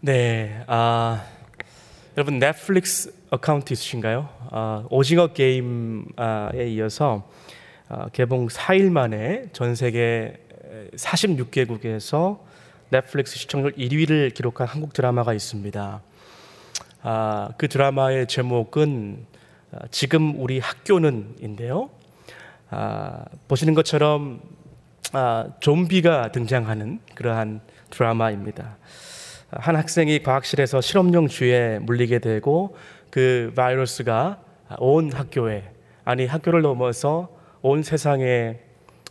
네, 아, 여러분 넷플릭스 account 있으신가요? 아, 오징어 게임에 이어서 아, 개봉 4일 만에 전 세계 46개국에서 넷플릭스 시청률 1위를 기록한 한국 드라마가 있습니다. 아, 그 드라마의 제목은 아, 지금 우리 학교는인데요. 아, 보시는 것처럼 아, 좀비가 등장하는 그러한 드라마입니다. 한 학생이 과학실에서 실험용 쥐에 물리게 되고 그 바이러스가 온 학교에 아니 학교를 넘어서 온 세상에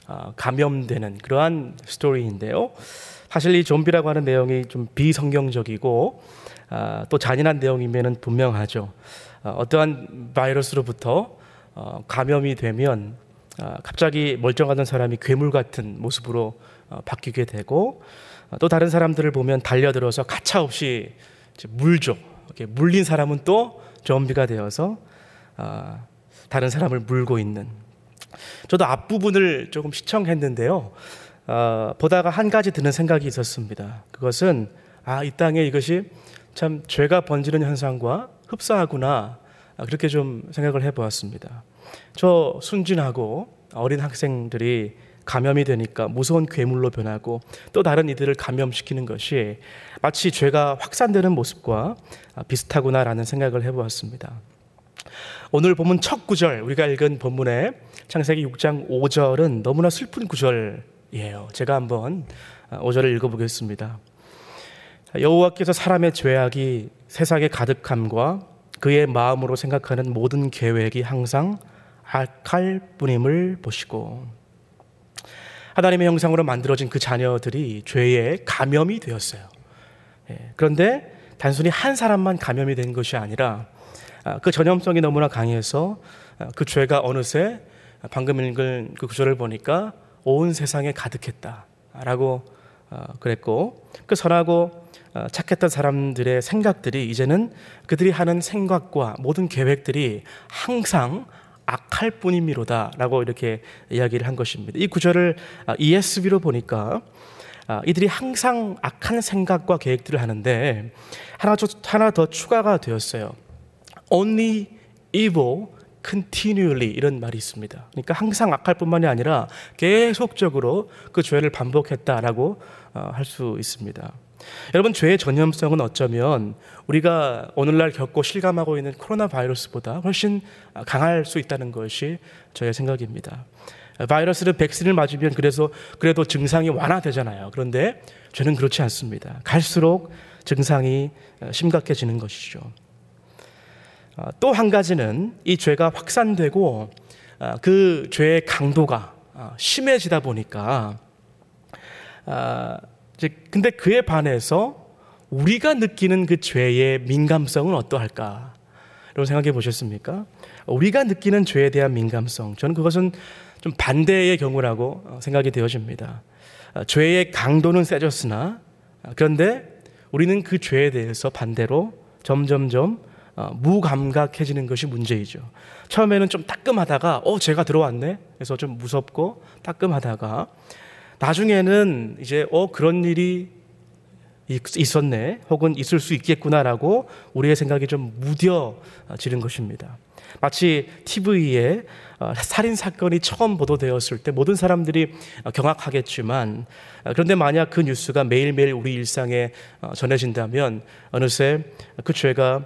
아, 감염되는 그러한 스토리인데요. 사실 이 좀비라고 하는 내용이 좀 비성경적이고 아, 또 잔인한 내용이면 분명하죠. 아, 어떠한 바이러스로부터 어, 감염이 되면 갑자기 멀쩡하던 사람이 괴물 같은 모습으로 어, 바뀌게 되고 또 다른 사람들을 보면 달려들어서 가차 없이 물죠. 물린 사람은 또 좀비가 되어서 다른 사람을 물고 있는. 저도 앞부분을 조금 시청했는데요. 어, 보다가 한 가지 드는 생각이 있었습니다. 그것은 아, 이 땅에 이것이 참 죄가 번지는 현상과 흡사하구나. 아, 그렇게 좀 생각을 해 보았습니다. 저 순진하고 어린 학생들이 감염이 되니까 무서운 괴물로 변하고 또 다른 이들을 감염시키는 것이 마치 죄가 확산되는 모습과 비슷하구나라는 생각을 해보았습니다. 오늘 본문 첫 구절 우리가 읽은 본문의 창세기 6장 5절은 너무나 슬픈 구절이에요. 제가 한번 5절을 읽어보겠습니다. 여호와께서 사람의 죄악이 세상에 가득함과 그의 마음으로 생각하는 모든 계획이 항상 악할 뿐임을 보시고 하나님의 형상으로 만들어진 그 자녀들이 죄에 감염이 되었어요. 예, 그런데 단순히 한 사람만 감염이 된 것이 아니라 아, 그 전염성이 너무나 강해서 아, 그 죄가 어느새 방금 읽은 그 구절을 보니까 온 세상에 가득했다라고 어, 그랬고 그 선하고 어, 착했던 사람들의 생각들이 이제는 그들이 하는 생각과 모든 계획들이 항상 악할 뿐이미로다 라고 이렇게 이야기를 한 것입니다. 이 구절을 ESV로 아, 보니까 아, 이들이 항상 악한 생각과 계획들을 하는데 하나, 하나 더 추가가 되었어요. Only evil continually 이런 말이 있습니다. 그러니까 항상 악할 뿐만이 아니라 계속적으로 그 죄를 반복했다라고 어, 할수 있습니다. 여러분 죄의 전염성은 어쩌면 우리가 오늘날 겪고 실감하고 있는 코로나 바이러스보다 훨씬 강할 수 있다는 것이 저의 생각입니다. 바이러스를 백신을 맞으면 그래서 그래도 증상이 완화되잖아요. 그런데 죄는 그렇지 않습니다. 갈수록 증상이 심각해지는 것이죠. 또 한 가지는 이 죄가 확산되고 그 죄의 강도가 심해지다 보니까 이제 근데 그에 반해서 우리가 느끼는 그 죄의 민감성은 어떠할까? 여러분 생각해 보셨습니까? 우리가 느끼는 죄에 대한 민감성, 저는 그것은 좀 반대의 경우라고 어, 생각이 되어집니다. 어, 죄의 강도는 세졌으나 어, 그런데 우리는 그 죄에 대해서 반대로 점점점 무감각해지는 것이 문제이죠. 처음에는 좀 따끔하다가 어 죄가 들어왔네. 그래서 좀 무섭고 따끔하다가 나중에는 이제 어 그런 일이 있었네 혹은 있을 수 있겠구나라고 우리의 생각이 좀 무뎌지는 것입니다. 마치 TV에 어, 살인 사건이 처음 보도되었을 때 모든 사람들이 경악하겠지만 어, 그런데 만약 그 뉴스가 매일매일 우리 일상에 어, 전해진다면 어느새 그 죄가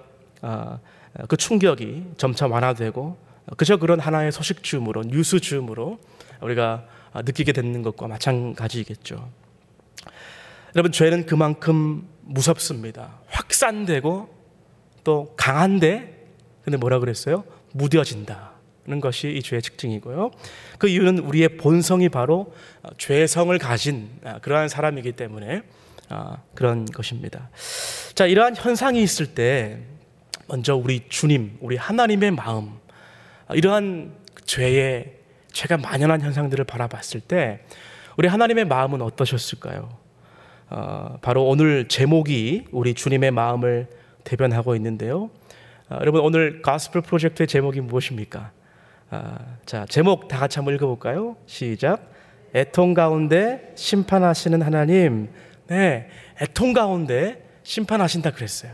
그 충격이 점차 완화되고 그저 그런 하나의 소식 줌으로 뉴스 줌으로 우리가 아, 느끼게 되는 것과 마찬가지겠죠. 여러분, 죄는 그만큼 무섭습니다. 확산되고 또 강한데, 근데 뭐라 그랬어요? 무뎌진다는 것이 이 죄의 특징이고요. 그 이유는 우리의 본성이 바로 어, 죄성을 가진 아, 그러한 사람이기 때문에 아, 그런 것입니다. 자, 이러한 현상이 있을 때 먼저 우리 주님, 우리 하나님의 마음, 이러한 죄의 죄가 만연한 현상들을 바라봤을 때 우리 하나님의 마음은 어떠셨을까요? 어, 바로 오늘 제목이 우리 주님의 마음을 대변하고 있는데요. 어, 여러분 오늘 가스펠 프로젝트의 제목이 무엇입니까? 어, 자 제목 다 같이 한번 읽어볼까요? 시작. 애통 가운데 심판하시는 하나님. 네, 애통 가운데 심판하신다 그랬어요.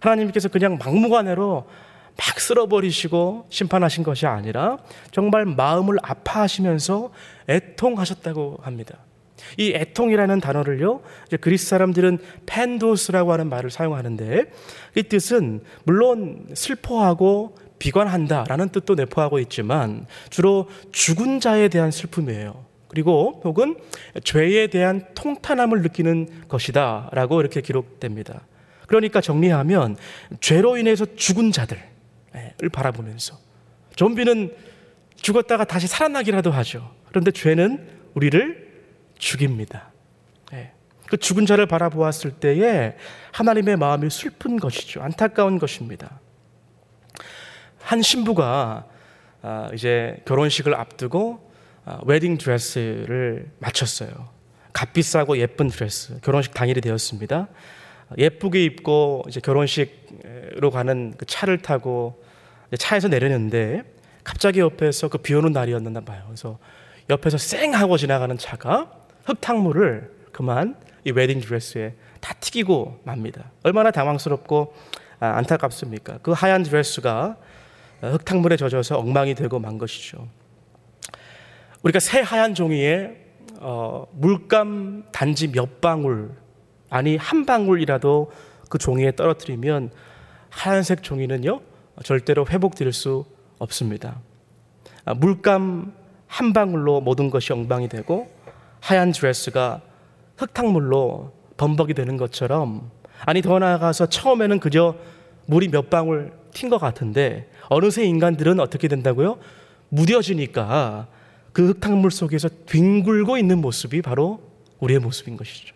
하나님께서 그냥 막무가내로 막 쓸어버리시고 심판하신 것이 아니라 정말 마음을 아파하시면서 애통하셨다고 합니다. 이 애통이라는 단어를요, 그리스 사람들은 펜도스라고 하는 말을 사용하는데 이 뜻은 물론 슬퍼하고 비관한다 라는 뜻도 내포하고 있지만 주로 죽은 자에 대한 슬픔이에요. 그리고 혹은 죄에 대한 통탄함을 느끼는 것이다 라고 이렇게 기록됩니다. 그러니까 정리하면 죄로 인해서 죽은 자들을 바라보면서 좀비는 죽었다가 다시 살아나기라도 하죠. 그런데 죄는 우리를 죽입니다. 예. 그 죽은 자를 바라보았을 때에 하나님의 마음이 슬픈 것이죠. 안타까운 것입니다. 한 신부가 아, 이제 결혼식을 앞두고 아, 웨딩 드레스를 마쳤어요. 값비싸고 예쁜 드레스. 결혼식 당일이 되었습니다. 예쁘게 입고 이제 결혼식으로 가는 그 차를 타고 차에서 내렸는데 갑자기 옆에서 그 비 오는 날이었나 봐요. 그래서 옆에서 쌩 하고 지나가는 차가 흙탕물을 그만 이 웨딩 드레스에 다 튀기고 맙니다. 얼마나 당황스럽고 아, 안타깝습니까? 그 하얀 드레스가 흙탕물에 젖어서 엉망이 되고 만 것이죠. 우리가 새 하얀 종이에 어, 물감 단지 몇 방울 아니 한 방울이라도 그 종이에 떨어뜨리면 하얀색 종이는요 절대로 회복될 수 없습니다. 아, 물감 한 방울로 모든 것이 엉망이 되고 하얀 드레스가 흙탕물로 범벅이 되는 것처럼 아니 더 나아가서 처음에는 그저 물이 몇 방울 튄 것 같은데 어느새 인간들은 어떻게 된다고요? 무뎌지니까 그 흙탕물 속에서 뒹굴고 있는 모습이 바로 우리의 모습인 것이죠.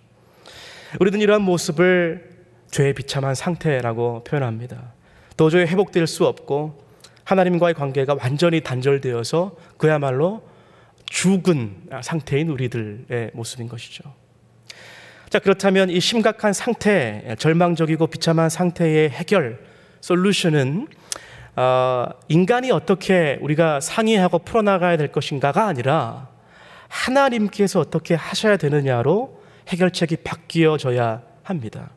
우리는 이러한 모습을 죄의 비참한 상태라고 표현합니다. 도저히 회복될 수 없고 하나님과의 관계가 완전히 단절되어서 그야말로 죽은 상태인 우리들의 모습인 것이죠. 자, 그렇다면 이 심각한 상태, 절망적이고 비참한 상태의 해결, 솔루션은 어, 인간이 어떻게 우리가 상의하고 풀어나가야 될 것인가가 아니라 하나님께서 어떻게 하셔야 되느냐로 해결책이 바뀌어져야 합니다.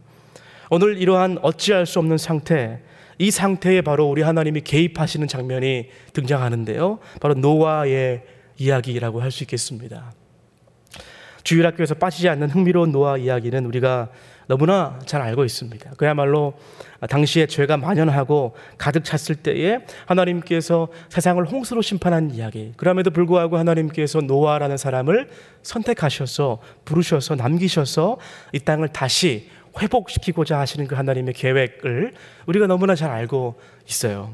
오늘 이러한 어찌할 수 없는 상태, 이 상태에 바로 우리 하나님이 개입하시는 장면이 등장하는데요. 바로 노아의 이야기라고 할 수 있겠습니다. 주일학교에서 빠지지 않는 흥미로운 노아 이야기는 우리가 너무나 잘 알고 있습니다. 그야말로 당시에 죄가 만연하고 가득 찼을 때에 하나님께서 세상을 홍수로 심판한 이야기. 그럼에도 불구하고 하나님께서 노아라는 사람을 선택하셔서 부르셔서 남기셔서 이 땅을 다시 회복시키고자 하시는 그 하나님의 계획을 우리가 너무나 잘 알고 있어요.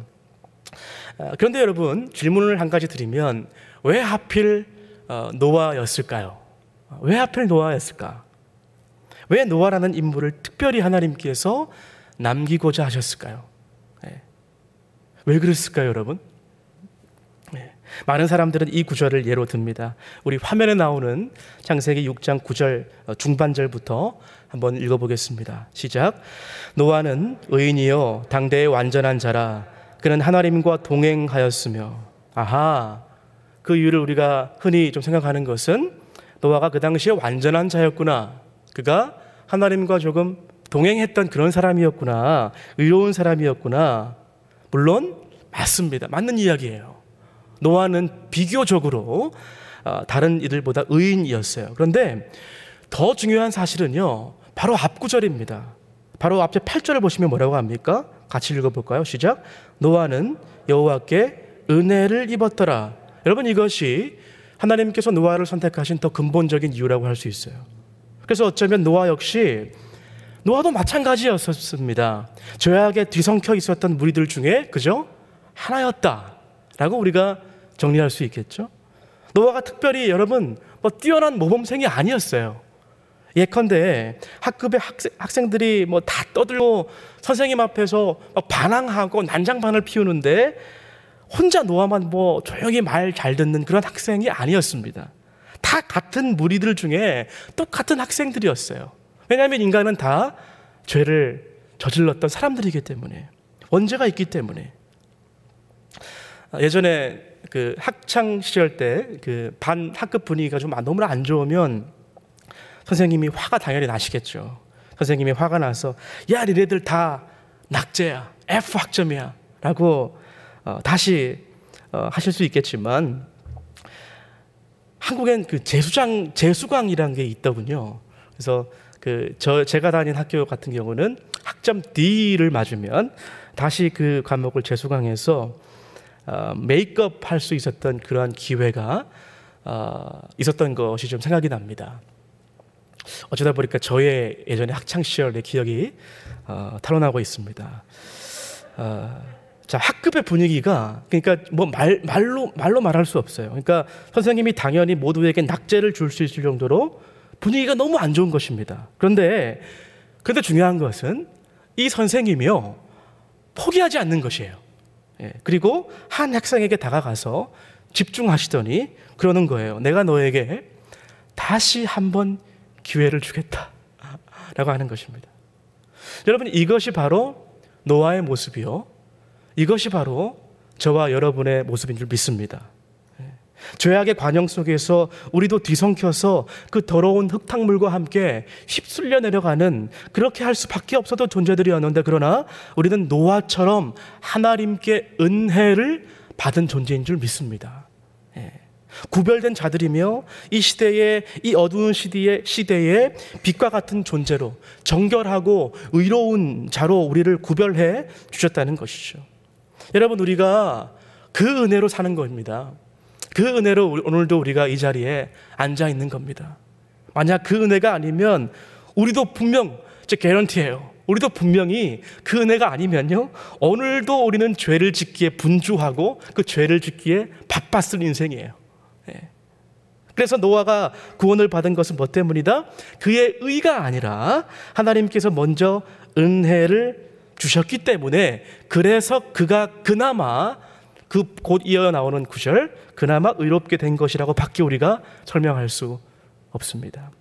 아, 그런데 여러분 질문을 한 가지 드리면 왜 하필 어, 노아였을까요? 왜 하필 노아였을까? 왜 노아라는 인물을 특별히 하나님께서 남기고자 하셨을까요? 네. 왜 그랬을까요, 여러분? 네. 많은 사람들은 이 구절을 예로 듭니다. 우리 화면에 나오는 창세기 6장 9절 어, 중반절부터 한번 읽어보겠습니다. 시작. 노아는 의인이요 당대의 완전한 자라 그는 하나님과 동행하였으며 아하 그 이유를 우리가 흔히 좀 생각하는 것은 노아가 그 당시에 완전한 자였구나. 그가 하나님과 조금 동행했던 그런 사람이었구나. 의로운 사람이었구나. 물론 맞습니다. 맞는 이야기예요. 노아는 비교적으로 어, 다른 이들보다 의인이었어요. 그런데 더 중요한 사실은요. 바로 앞 구절입니다. 바로 앞에 8절을 보시면 뭐라고 합니까? 같이 읽어볼까요? 시작. 노아는 여호와께 은혜를 입었더라. 여러분 이것이 하나님께서 노아를 선택하신 더 근본적인 이유라고 할 수 있어요. 그래서 어쩌면 노아 역시 노아도 마찬가지였었습니다. 죄악에 뒤섞여 있었던 무리들 중에 그죠? 하나였다라고 우리가 정리할 수 있겠죠. 노아가 특별히 여러분 뭐 뛰어난 모범생이 아니었어요. 예컨대 학급의 학생, 학생 들이 뭐 다 떠들고 선생님 앞에서 막 반항하고 난장판을 피우는데 혼자 노아만 뭐 조용히 말 잘 듣는 그런 학생이 아니었습니다. 다 같은 무리들 중에 똑같은 학생들이었어요. 왜냐하면 인간은 다 죄를 저질렀던 사람들이기 때문에 원죄가 있기 때문에 예전에 그 학창 시절 때 그 반 학급 분위기가 좀 너무나 안 좋으면 선생님이 화가 당연히 나시겠죠. 선생님이 화가 나서 야 니네들 다 낙제야 F 학점이야 라고 어, 다시 어, 하실 수 있겠지만 한국엔 그 재수장 재수강이라는 게 있더군요. 그래서 그 저 제가 다닌 학교 같은 경우는 학점 D를 맞으면 다시 그 과목을 재수강해서 어, 메이크업 할 수 있었던 그러한 기회가 어, 있었던 것이 좀 생각이 납니다. 어쩌다 보니까 저의 예전에 학창 시절의 기억이 어, 탈원하고 있습니다. 어, 자 학급의 분위기가 그러니까 뭐 말, 말로 말로 말할 수 없어요. 그러니까 선생님이 당연히 모두에게 낙제를 줄 수 있을 정도로 분위기가 너무 안 좋은 것입니다. 그런데 그런데 중요한 것은 이 선생님이요 포기하지 않는 것이에요. 예, 그리고 한 학생에게 다가가서 집중하시더니 그러는 거예요. 내가 너에게 다시 한번 기회를 주겠다. 라고 하는 것입니다. 여러분, 이것이 바로 노아의 모습이요. 이것이 바로 저와 여러분의 모습인 줄 믿습니다. 죄악의 관영 속에서 우리도 뒤성켜서 그 더러운 흙탕물과 함께 휩쓸려 내려가는 그렇게 할 수밖에 없었던 존재들이었는데 그러나 우리는 노아처럼 하나님께 은혜를 받은 존재인 줄 믿습니다. 예. 구별된 자들이며 이 시대의 이 어두운 시대의 시대에 빛과 같은 존재로 정결하고 의로운 자로 우리를 구별해 주셨다는 것이죠. 여러분 우리가 그 은혜로 사는 겁니다. 그 은혜로 오늘도 우리가 이 자리에 앉아 있는 겁니다. 만약 그 은혜가 아니면 우리도 분명 제 개런티예요. 우리도 분명히 그 은혜가 아니면요. 오늘도 우리는 죄를 짓기에 분주하고 그 죄를 짓기에 바빴을 인생이에요. 예. 그래서 노아가 구원을 받은 것은 뭐 때문이다? 그의 의가 아니라 하나님께서 먼저 은혜를 주셨기 때문에 그래서 그가 그나마 그 곧 이어 나오는 구절 그나마 의롭게 된 것이라고 밖에 우리가 설명할 수 없습니다.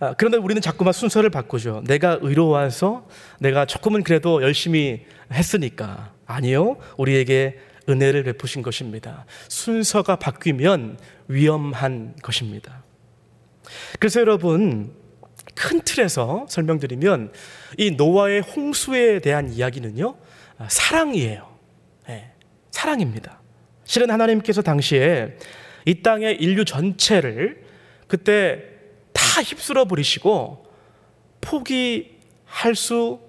아, 그런데 우리는 자꾸만 순서를 바꾸죠. 내가 의로워서 내가 조금은 그래도 열심히 했으니까 아니요. 우리에게 은혜를 베푸신 것입니다. 순서가 바뀌면 위험한 것입니다. 그래서 여러분 큰 틀에서 설명드리면 이 노아의 홍수에 대한 이야기는요 아, 사랑이에요. 네, 사랑입니다. 실은 하나님께서 당시에 이 땅의 인류 전체를 그때 다 휩쓸어 버리시고 포기할 수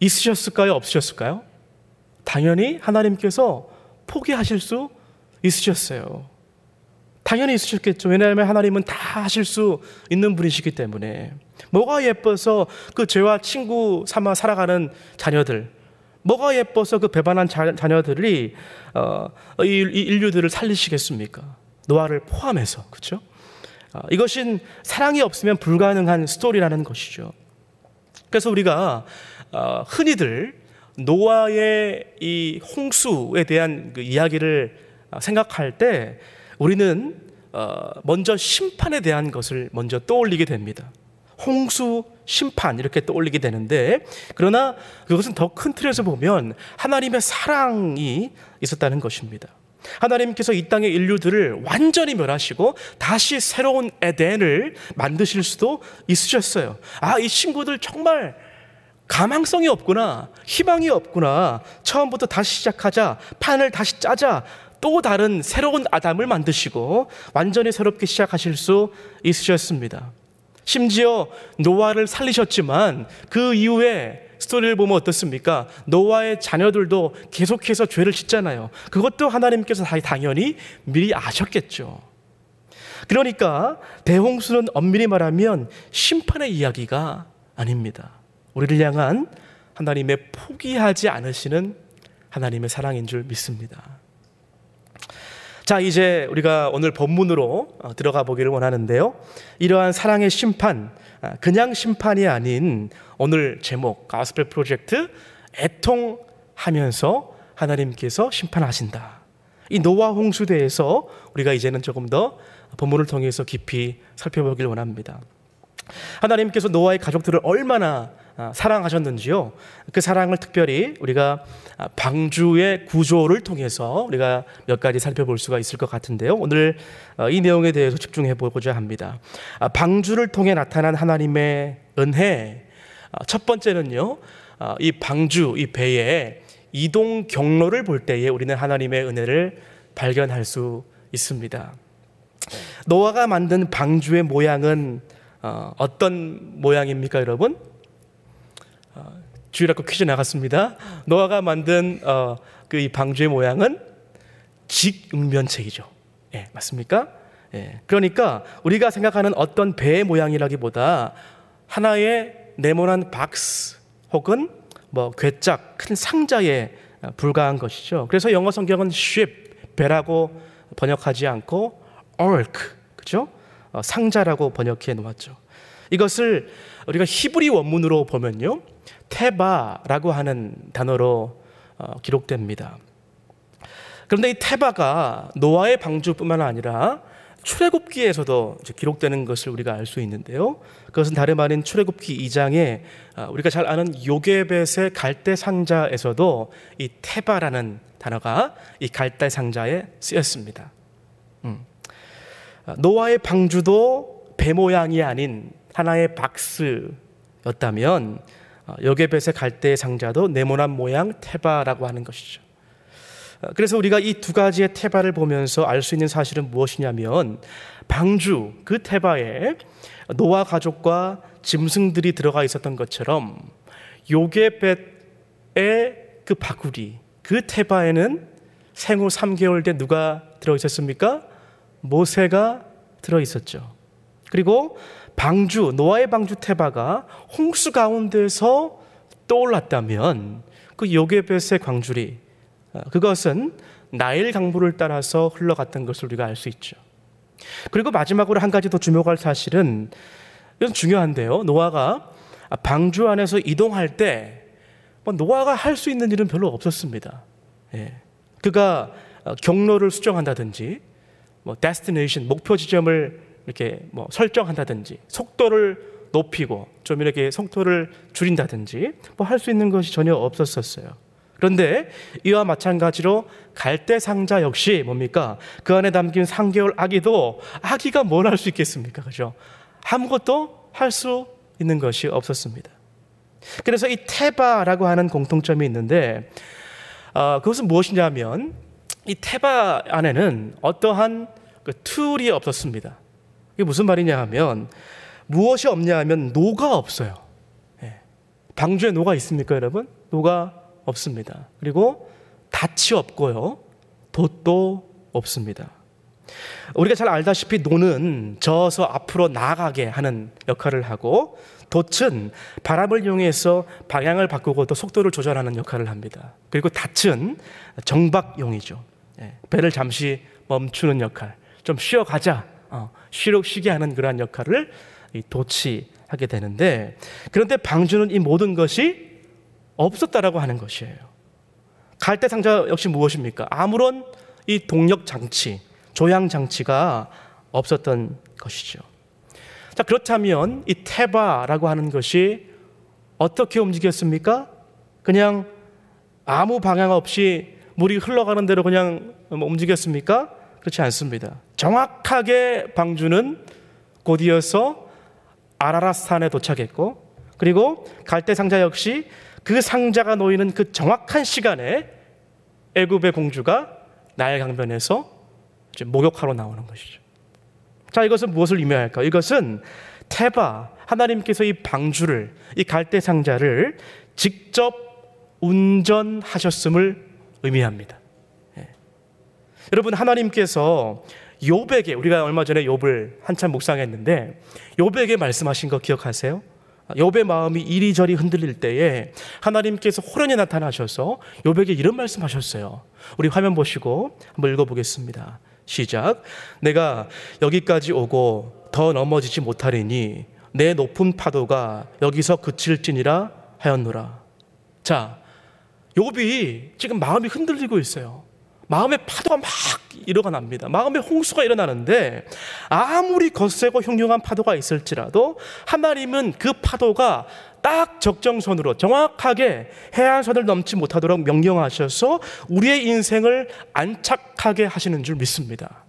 있으셨을까요? 없으셨을까요? 당연히 하나님께서 포기하실 수 있으셨어요. 당연히 있으셨겠죠. 왜냐하면 하나님은 다 하실 수 있는 분이시기 때문에. 뭐가 예뻐서 그 죄와 친구 삼아 살아가는 자녀들, 뭐가 예뻐서 그 배반한 자, 녀들이 어, 이, 이, 인류들을 살리시겠습니까? 노아를 포함해서 그렇죠? 어, 이것은 사랑이 없으면 불가능한 스토리라는 것이죠. 그래서 우리가 어, 흔히들 노아의 이 홍수에 대한 그 이야기를 생각할 때 우리는 어, 먼저 심판에 대한 것을 먼저 떠올리게 됩니다. 홍수 심판 이렇게 떠올리게 되는데 그러나 그것은 더 큰 틀에서 보면 하나님의 사랑이 있었다는 것입니다. 하나님께서 이 땅의 인류들을 완전히 멸하시고 다시 새로운 에덴을 만드실 수도 있으셨어요. 아, 이 친구들 정말 가망성이 없구나. 희망이 없구나. 처음부터 다시 시작하자. 판을 다시 짜자. 또 다른 새로운 아담을 만드시고 완전히 새롭게 시작하실 수 있으셨습니다. 심지어 노아를 살리셨지만 그 이후에 스토리를 보면 어떻습니까? 노아의 자녀들도 계속해서 죄를 짓잖아요. 그것도 하나님께서 당연히 미리 아셨겠죠. 그러니까 대홍수는 엄밀히 말하면 심판의 이야기가 아닙니다. 우리를 향한 하나님의 포기하지 않으시는 하나님의 사랑인 줄 믿습니다. 자, 이제 우리가 오늘 본문으로 어, 들어가 보기를 원하는데요. 이러한 사랑의 심판, 아, 그냥 심판이 아닌 오늘 제목, 가스펠 프로젝트, 애통하면서 하나님께서 심판하신다. 이 노아 홍수대에서 우리가 이제는 조금 더 본문을 통해서 깊이 살펴보길 원합니다. 하나님께서 노아의 가족들을 얼마나 아, 사랑하셨는지요? 그 사랑을 특별히 우리가 아, 방주의 구조를 통해서 우리가 몇 가지 살펴볼 수가 있을 것 같은데요. 오늘 어, 이 내용에 대해서 집중해 보고자 합니다. 아, 방주를 통해 나타난 하나님의 은혜. 첫 번째는요, 이 방주, 이 배의 이동 경로를 볼 때에 우리는 하나님의 은혜를 발견할 수 있습니다. 노아가 만든 방주의 모양은 어, 떤 모양입니까, 여러분? 주일학교 퀴즈 나갔습니다. 노아가 만든 어, 그 방주의 모양은 직응면체이죠. 예, 맞습니까? 예, 그러니까 우리가 생각하는 어떤 배의 모양이라기보다 하나의 네모난 박스 혹은 뭐 괴짝 큰 상자에 불과한 것이죠. 그래서 영어 성경은 ship 배라고 번역하지 않고 ark 그죠? 어, 상자라고 번역해 놓았죠. 이것을 우리가 히브리 원문으로 보면요. 테바라고 하는 단어로 어, 기록됩니다. 그런데 이 테바가 노아의 방주뿐만 아니라 출애굽기에서도 기록되는 것을 우리가 알 수 있는데요. 그것은 다름 아닌 출애굽기 2장에 어, 우리가 잘 아는 요게벳의 갈대 상자에서도 이 테바라는 단어가 이 갈대 상자에 쓰였습니다. 음. 어, 노아의 방주도 배 모양이 아닌 하나의 박스였다면 어, 여게벳의 갈대 상자도 네모난 모양 테바라고 하는 것이죠. 어, 그래서 우리가 이 두 가지의 테바를 보면서 알 수 있는 사실은 무엇이냐면 방주 그 테바에 노아 가족과 짐승들이 들어가 있었던 것처럼 요게벳의 그 바구리 그 테바에는 생후 3개월 때 누가 들어 있었습니까? 모세가 들어 있었죠. 그리고 방주 노아의 방주 테바가 홍수 가운데서 떠올랐다면 그 요게벳의 광주리 어, 그것은 나일 강물을 따라서 흘러갔던 것을 우리가 알 수 있죠. 그리고 마지막으로 한 가지 더 주목할 사실은 이건 중요한데요. 노아가 방주 안에서 이동할 때뭐 노아가 할 수 있는 일은 별로 없었습니다. 예. 그가 어, 경로를 수정한다든지 뭐 데스티네이션 목표 지점을 이렇게 뭐 설정한다든지 속도를 높이고 좀 이렇게 속도를 줄인다든지 뭐 할 수 있는 것이 전혀 없었었어요. 그런데 이와 마찬가지로 갈대 상자 역시 뭡니까? 그 안에 담긴 3개월 아기도 아기가 뭘 할 수 있겠습니까? 그죠? 아무것도 할 수 있는 것이 없었습니다. 그래서 이 테바라고 하는 공통점이 있는데 어, 그것은 무엇이냐면 이 테바 안에는 어떠한 그 tool이 없었습니다. 이게 무슨 말이냐 하면 무엇이 없냐 하면 노가 없어요. 예. 방주에 노가 있습니까, 여러분? 노가 없습니다. 그리고 닻이 없고요. 돛도 없습니다. 우리가 잘 알다시피 노는 저어서 앞으로 나아가게 하는 역할을 하고 돛은 바람을 이용해서 방향을 바꾸고 또 속도를 조절하는 역할을 합니다. 그리고 닻은 정박용이죠. 예. 배를 잠시 멈추는 역할. 좀 쉬어가자. 어, 쉬록 쉬게 하는 그러한 역할을 도치하게 되는데 그런데 방주는 이 모든 것이 없었다라고 하는 것이에요. 갈대 상자 역시 무엇입니까? 아무런 이 동력 장치, 조향 장치가 없었던 것이죠. 자, 그렇다면 이 테바라고 하는 것이 어떻게 움직였습니까? 그냥 아무 방향 없이 물이 흘러가는 대로 그냥 움직였습니까? 그렇지 않습니다. 정확하게 방주는 곧이어서 아라라산에 도착했고 그리고 갈대 상자 역시 그 상자가 놓이는 그 정확한 시간에 애굽의 공주가 나일 강변에서 목욕하러 나오는 것이죠. 자, 이것은 무엇을 의미할까? 이것은 테바 하나님께서 이 방주를 이 갈대 상자를 직접 운전하셨음을 의미합니다. 예. 여러분 하나님께서 요백에 우리가 얼마 전에 욥을 한참 묵상했는데 요백에 말씀하신 거 기억하세요? 욥의 마음이 이리저리 흔들릴 때에 하나님께서 호련히 나타나셔서 욥에게 이런 말씀하셨어요. 우리 화면 보시고 한번 읽어보겠습니다. 시작. 내가 여기까지 오고 더 넘어지지 못하리니 내 높은 파도가 여기서 그칠지니라 하였노라. 자, 욥이 지금 마음이 흔들리고 있어요. 마음의 파도가 막 일어납니다. 마음의 홍수가 일어나는데 아무리 거세고 흉흉한 파도가 있을지라도 하나님은 그 파도가 딱 적정선으로 정확하게 해안선을 넘지 못하도록 명령하셔서 우리의 인생을 안착하게 하시는 줄 믿습니다.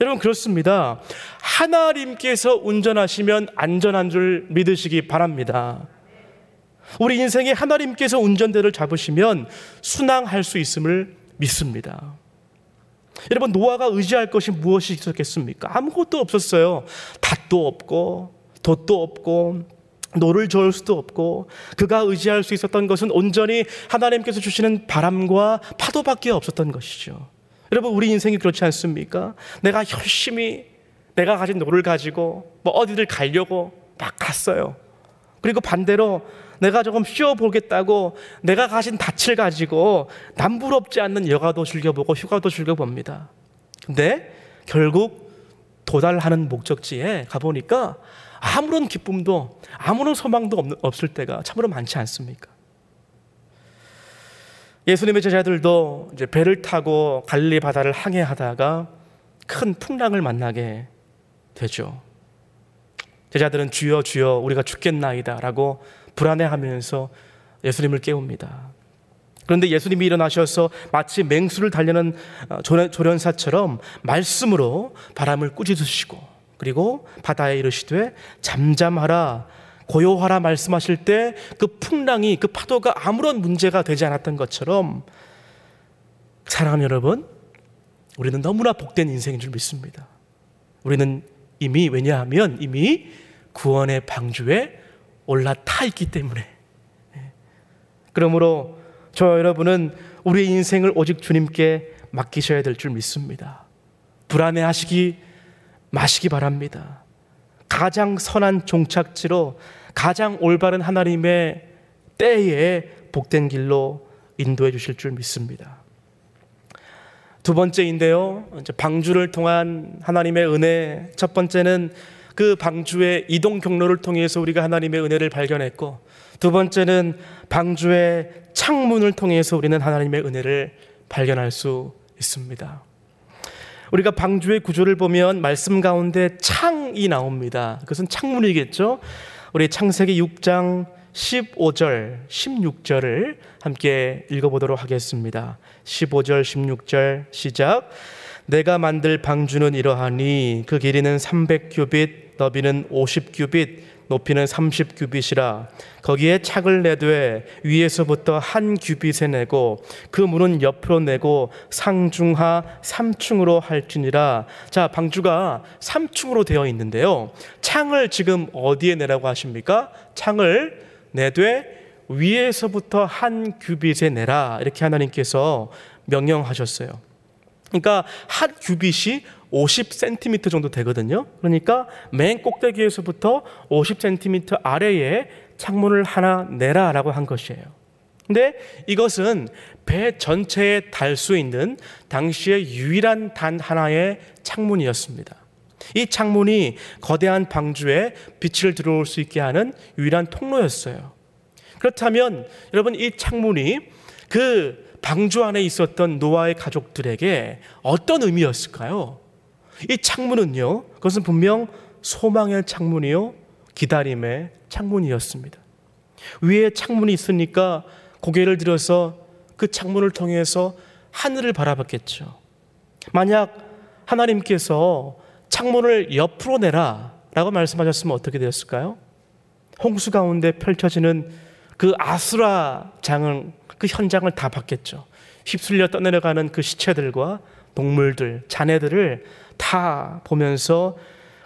여러분 그렇습니다. 하나님께서 운전하시면 안전한 줄 믿으시기 바랍니다. 우리 인생에 하나님께서 운전대를 잡으시면 순항할 수 있음을 믿습니다. 여러분 노아가 의지할 것이 무엇이 있었겠습니까? 아무것도 없었어요. 닻도 없고 돛도 없고 노를 저을 수도 없고 그가 의지할 수 있었던 것은 온전히 하나님께서 주시는 바람과 파도밖에 없었던 것이죠. 여러분 우리 인생이 그렇지 않습니까? 내가 열심히 내가 가진 노를 가지고 뭐 어디를 가려고 막 갔어요. 그리고 반대로 내가 조금 쉬어보겠다고 내가 가진 닻을 가지고 남부럽지 않는 여가도 즐겨보고 휴가도 즐겨봅니다. 근데 결국 도달하는 목적지에 가보니까 아무런 기쁨도 아무런 소망도 없을 때가 참으로 많지 않습니까? 예수님의 제자들도 이제 배를 타고 갈릴리 바다를 항해하다가 큰 풍랑을 만나게 되죠. 제자들은 주여 주여 우리가 죽겠나이다라고 불안해하면서 예수님을 깨웁니다. 그런데 예수님이 일어나셔서 마치 맹수를 달려는 어, 조련사처럼 말씀으로 바람을 꾸짖으시고 그리고 바다에 이르시되 잠잠하라 고요하라 말씀하실 때 그 풍랑이 그 파도가 아무런 문제가 되지 않았던 것처럼 사랑하는 여러분 우리는 너무나 복된 인생인 줄 믿습니다. 우리는 이미 왜냐하면 이미 구원의 방주에 올라타 있기 때문에. 예. 그러므로 저 여러분은 우리 인생을 오직 주님께 맡기셔야 될 줄 믿습니다. 불안해 하시기 마시기 바랍니다. 가장 선한 종착지로 가장 올바른 하나님의 때에 복된 길로 인도해 주실 줄 믿습니다. 두 번째인데요. 방주를 통한 하나님의 은혜. 첫 번째는 그 방주의 이동 경로를 통해서 우리가 하나님의 은혜를 발견했고 두 번째는 방주의 창문을 통해서 우리는 하나님의 은혜를 발견할 수 있습니다. 우리가 방주의 구조를 보면 말씀 가운데 창이 나옵니다. 그것은 창문이겠죠. 우리 창세기 6장 15절, 16절을 함께 읽어보도록 하겠습니다. 15절, 16절 시작. 내가 만들 방주는 이러하니 그 길이는 300규빗, 너비는 50규빗, 높이는 30규빗이라 거기에 착을 내되 위에서부터 한 규빗에 내고 그 문은 옆으로 내고 상중하 3층으로 할지니라. 자 방주가 3층으로 되어 있는데요. 창을 지금 어디에 내라고 하십니까? 창을 내되 위에서부터 한 규빗에 내라. 이렇게 하나님께서 명령하셨어요. 그러니까 한 규빗이 50cm 정도 되거든요. 그러니까 맨 꼭대기에서부터 50cm 아래에 창문을 하나 내라라고 한 것이에요. 근데 이것은 배 전체에 달 수 있는 당시의 유일한 단 하나의 창문이었습니다. 이 창문이 거대한 방주에 빛을 들어올 수 있게 하는 유일한 통로였어요. 그렇다면 여러분 이 창문이 그 방주 안에 있었던 노아의 가족들에게 어떤 의미였을까요? 이 창문은요, 그것은 분명 소망의 창문이요, 기다림의 창문이었습니다. 위에 창문이 있으니까 고개를 들어서 그 창문을 통해서 하늘을 바라봤겠죠. 만약 하나님께서 창문을 옆으로 내라 라고 말씀하셨으면 어떻게 되었을까요? 홍수 가운데 펼쳐지는 그 아수라 장을 그 현장을 다 봤겠죠. 휩쓸려 떠내려가는 그 시체들과 동물들, 자네들을 다 보면서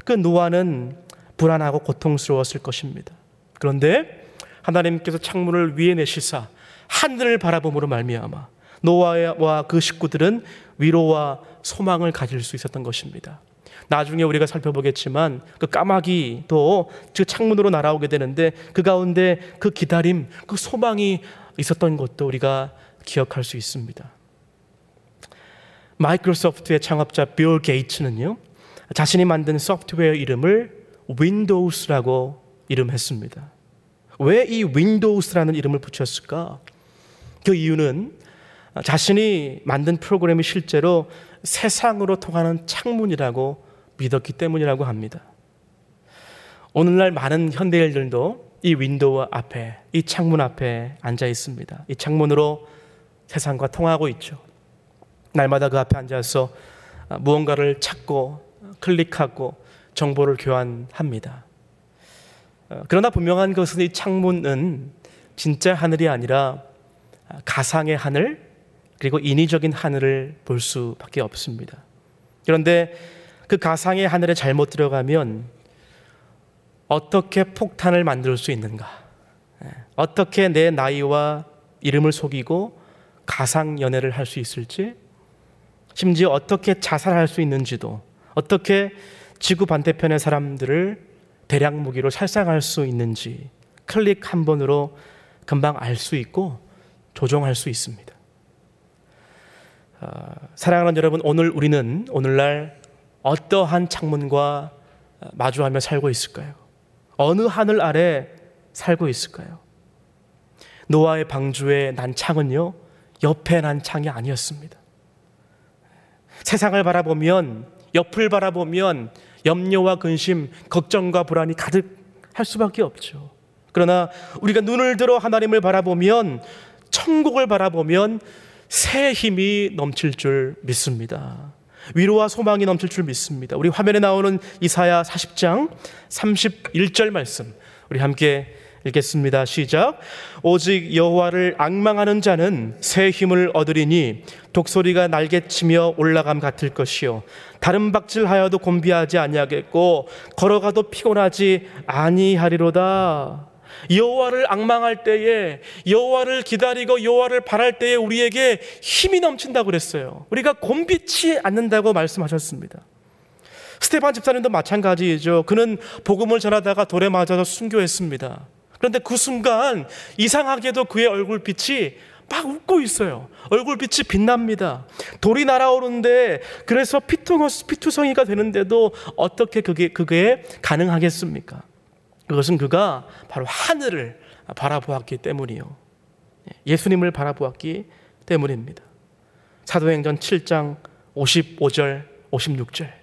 그 노아는 불안하고 고통스러웠을 것입니다. 그런데 하나님께서 창문을 위에 내시사 하늘을 바라봄으로 말미암아 노아와 그 식구들은 위로와 소망을 가질 수 있었던 것입니다. 나중에 우리가 살펴보겠지만 그 까마귀도 그 창문으로 날아오게 되는데 그 가운데 그 기다림, 그 소망이 있었던 것도 우리가 기억할 수 있습니다. 마이크로소프트의 창업자 빌 게이츠는요, 자신이 만든 소프트웨어 이름을 Windows라고 이름했습니다. 왜 이 Windows라는 이름을 붙였을까? 그 이유는 자신이 만든 프로그램이 실제로 세상으로 통하는 창문이라고 믿었기 때문이라고 합니다. 오늘날 많은 현대인들도 이 window 앞에, 이 창문 앞에 앉아 있습니다. 이 창문으로 세상과 통하고 있죠. 날마다 그 앞에 앉아서 무언가를 찾고 클릭하고 정보를 교환합니다. 그러나 분명한 것은 이 창문은 진짜 하늘이 아니라 가상의 하늘 그리고 인위적인 하늘을 볼 수밖에 없습니다. 그런데 그 가상의 하늘에 잘못 들어가면 어떻게 폭탄을 만들 수 있는가? 예, 어떻게 내 나이와 이름을 속이고 가상 연애를 할 수 있을지, 심지어 어떻게 자살할 수 있는지도, 어떻게 지구 반대편의 사람들을 대량 무기로 살상할 수 있는지 클릭 한 번으로 금방 알 수 있고 조종할 수 있습니다. 어, 사랑하는 여러분, 오늘 우리는 오늘날 어떠한 창문과 마주하며 살고 있을까요? 어느 하늘 아래 살고 있을까요? 노아의 방주에 난 창은요, 옆에 난 창이 아니었습니다. 세상을 바라보면, 옆을 바라보면 염려와 근심, 걱정과 불안이 가득할 수밖에 없죠. 그러나 우리가 눈을 들어 하나님을 바라보면, 천국을 바라보면 새 힘이 넘칠 줄 믿습니다. 위로와 소망이 넘칠 줄 믿습니다. 우리 화면에 나오는 이사야 40장 31절 말씀 우리 함께 읽겠습니다. 시작. 오직 여호와를 악망하는 자는 새 힘을 얻으리니 독소리가 날개치며 올라감 같을 것이요 다른 박질하여도 곤비하지 아니하겠고 걸어가도 피곤하지 아니하리로다. 여호와를 악망할 때에 여호와를 기다리고 여호와를 바랄 때에 우리에게 힘이 넘친다고 그랬어요. 우리가 곤비치 않는다고 말씀하셨습니다. 스테반 집사님도 마찬가지죠. 그는 복음을 전하다가 돌에 맞아서 순교했습니다. 그런데 그 순간 이상하게도 그의 얼굴빛이 막 웃고 있어요. 얼굴빛이 빛납니다. 돌이 날아오는데 그래서 피투, 피투성이가 되는데도 어떻게 그게, 그게 가능하겠습니까? 그것은 그가 바로 하늘을 바라보았기 때문이요. 예수님을 바라보았기 때문입니다. 사도행전 7장 55절, 56절.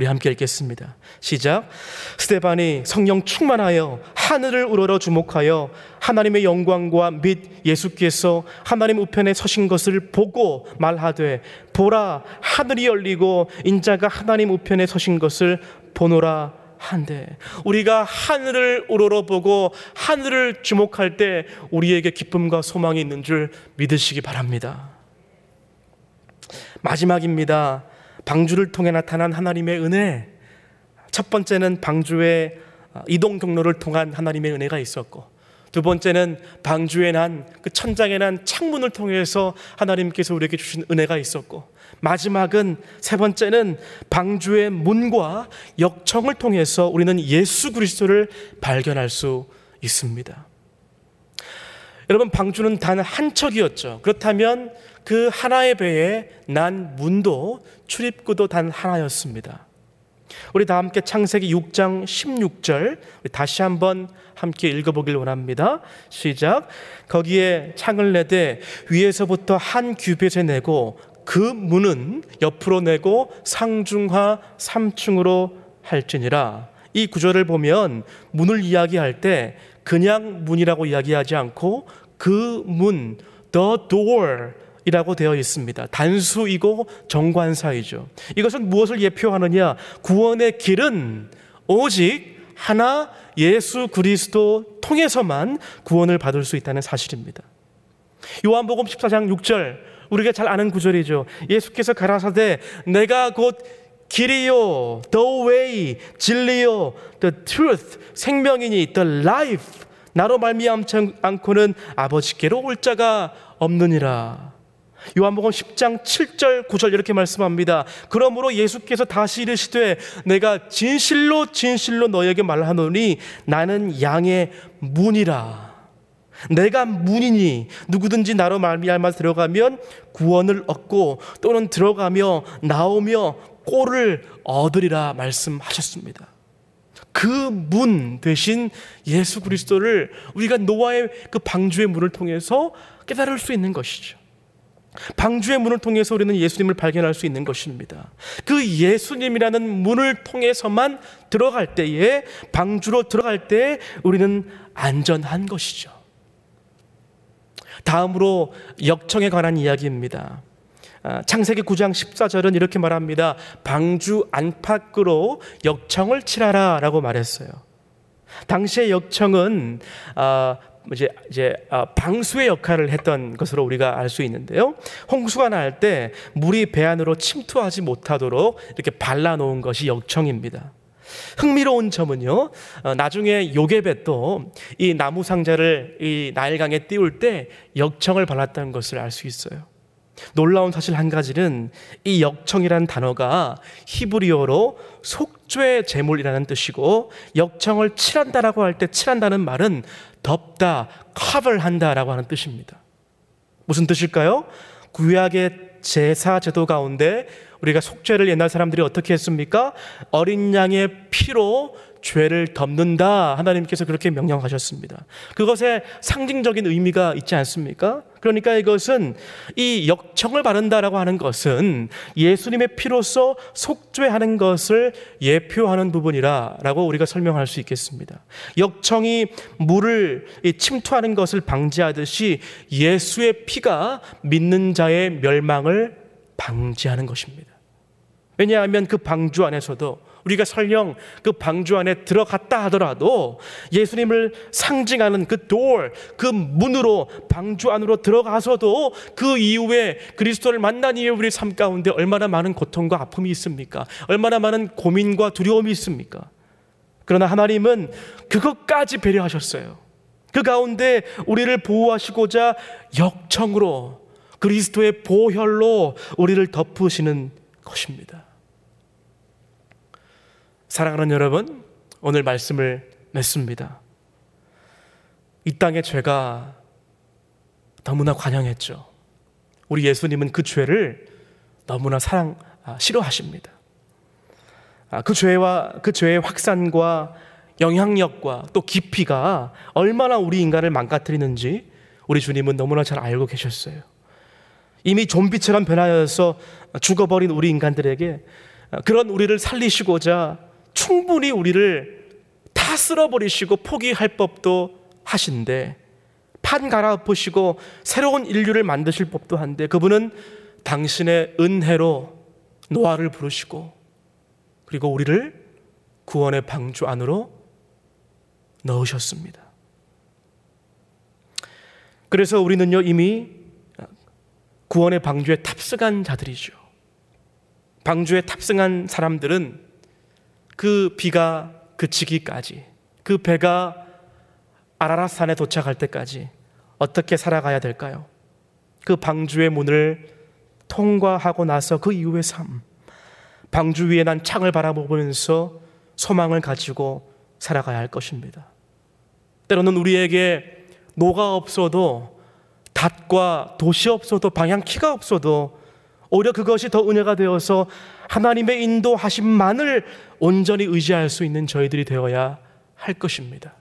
우리 함께 읽겠습니다. 시작. 스테반이 성령 충만하여 하늘을 우러러 주목하여 하나님의 영광과 및 예수께서 하나님 우편에 서신 것을 보고 말하되 보라 하늘이 열리고 인자가 하나님 우편에 서신 것을 보노라 한데 우리가 하늘을 우러러 보고 하늘을 주목할 때 우리에게 기쁨과 소망이 있는 줄 믿으시기 바랍니다. 마지막입니다. 방주를 통해 나타난 하나님의 은혜. 첫 번째는 방주의 이동 경로를 통한 하나님의 은혜가 있었고 두 번째는 방주에 난 그 천장에 난 창문을 통해서 하나님께서 우리에게 주신 은혜가 있었고 마지막은 세 번째는 방주의 문과 역청을 통해서 우리는 예수 그리스도를 발견할 수 있습니다. 여러분 방주는 단 한 척이었죠. 그렇다면 그 하나의 배에 난 문도 출입구도 단 하나였습니다. 우리 다 함께 창세기 6장 16절 다시 한번 함께 읽어보길 원합니다. 시작. 거기에 창을 내되 위에서부터 한 규빗에 내고 그 문은 옆으로 내고 상중하 3층으로 할지니라. 이 구절을 보면 문을 이야기할 때 그냥 문이라고 이야기하지 않고 그 문, the door 이라고 되어 있습니다. 단수이고 정관사이죠. 이것은 무엇을 예표하느냐? 구원의 길은 오직 하나 예수 그리스도 통해서만 구원을 받을 수 있다는 사실입니다. 요한복음 14장 6절 우리가 잘 아는 구절이죠. 예수께서 가라사대 내가 곧 길이요, the way, 진리요, the truth, 생명이니 the life. 나로 말미암지 않고는 아버지께로 올 자가 없느니라. 요한복음 10장 7절 9절 이렇게 말씀합니다. 그러므로 예수께서 다시 이르시되 내가 진실로 진실로 너에게 말하노니 나는 양의 문이라. 내가 문이니 누구든지 나로 말미암아 들어가면 구원을 얻고 또는 들어가며 나오며 꼴을 얻으리라 말씀하셨습니다. 그 문 대신 예수 그리스도를 우리가 노아의 그 방주의 문을 통해서 깨달을 수 있는 것이죠. 방주의 문을 통해서 우리는 예수님을 발견할 수 있는 것입니다. 그 예수님이라는 문을 통해서만 들어갈 때에 방주로 들어갈 때 우리는 안전한 것이죠. 다음으로 역청에 관한 이야기입니다. 아, 창세기 9장 14절은 이렇게 말합니다. 방주 안팎으로 역청을 칠하라 라고 말했어요. 당시의 역청은 아, 이제 이제 아, 방수의 역할을 했던 것으로 우리가 알 수 있는데요. 홍수가 날 때 물이 배 안으로 침투하지 못하도록 이렇게 발라 놓은 것이 역청입니다. 흥미로운 점은요. 어, 나중에 요괴벳도 이 나무 상자를 이 나일강에 띄울 때 역청을 발랐다는 것을 알 수 있어요. 놀라운 사실 한 가지는 이 역청이라는 단어가 히브리어로 속죄 제물이라는 뜻이고 역청을 칠한다라고 할 때 칠한다는 말은 덮다, 커버한다라고 하는 뜻입니다. 무슨 뜻일까요? 구약의 제사 제도 가운데 우리가 속죄를 옛날 사람들이 어떻게 했습니까? 어린 양의 피로 죄를 덮는다. 하나님께서 그렇게 명령하셨습니다. 그것에 상징적인 의미가 있지 않습니까? 그러니까 이것은 이 역청을 바른다라고 하는 것은 예수님의 피로서 속죄하는 것을 예표하는 부분이라라고 우리가 설명할 수 있겠습니다. 역청이 물을 침투하는 것을 방지하듯이 예수의 피가 믿는 자의 멸망을 방지하는 것입니다. 왜냐하면 그 방주 안에서도 우리가 설령 그 방주 안에 들어갔다 하더라도 예수님을 상징하는 그 door, 그 문으로 방주 안으로 들어가서도 그 이후에 그리스도를 만난 이후에 우리 삶 가운데 얼마나 많은 고통과 아픔이 있습니까? 얼마나 많은 고민과 두려움이 있습니까? 그러나 하나님은 그것까지 배려하셨어요. 그 가운데 우리를 보호하시고자 역청으로 그리스도의 보혈로 우리를 덮으시는 것입니다. 사랑하는 여러분, 오늘 말씀을 맺습니다. 이 땅의 죄가 너무나 관영했죠. 우리 예수님은 그 죄를 너무나 사랑, 아, 싫어하십니다. 아, 그 죄와 그 죄의 확산과 영향력과 또 깊이가 얼마나 우리 인간을 망가뜨리는지 우리 주님은 너무나 잘 알고 계셨어요. 이미 좀비처럼 변하여서 죽어버린 우리 인간들에게 그런 우리를 살리시고자 충분히 우리를 다 쓸어버리시고 포기할 법도 하신데 판 갈아엎으시고 새로운 인류를 만드실 법도 한데 그분은 당신의 은혜로 노아를 부르시고 그리고 우리를 구원의 방주 안으로 넣으셨습니다. 그래서 우리는요 이미 구원의 방주에 탑승한 자들이죠. 방주에 탑승한 사람들은 그 비가 그치기까지 그 배가 아라라산에 도착할 때까지 어떻게 살아가야 될까요? 그 방주의 문을 통과하고 나서 그 이후의 삶 방주 위에 난 창을 바라보면서 소망을 가지고 살아가야 할 것입니다. 때로는 우리에게 노가 없어도 닷과 도시 없어도 방향키가 없어도 오히려 그것이 더 은혜가 되어서 하나님의 인도하심만을 온전히 의지할 수 있는 저희들이 되어야 할 것입니다.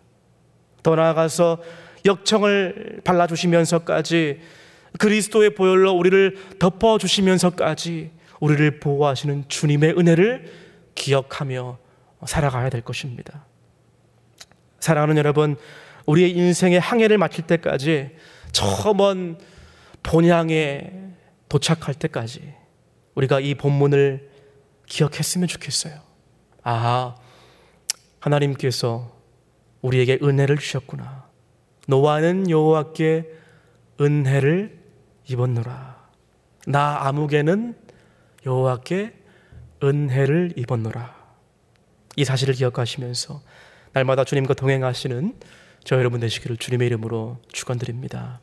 더 나아가서 역청을 발라주시면서까지 그리스도의 보혈로 우리를 덮어주시면서까지 우리를 보호하시는 주님의 은혜를 기억하며 살아가야 될 것입니다. 사랑하는 여러분, 우리의 인생의 항해를 마칠 때까지 저 먼 본향에 도착할 때까지 우리가 이 본문을 기억했으면 좋겠어요. 아, 하나님께서 우리에게 은혜를 주셨구나. 노아는 여호와께 은혜를 입었노라. 나 아무개는 여호와께 은혜를 입었노라. 이 사실을 기억하시면서 날마다 주님과 동행하시는 저 여러분 되시기를 주님의 이름으로 축원드립니다.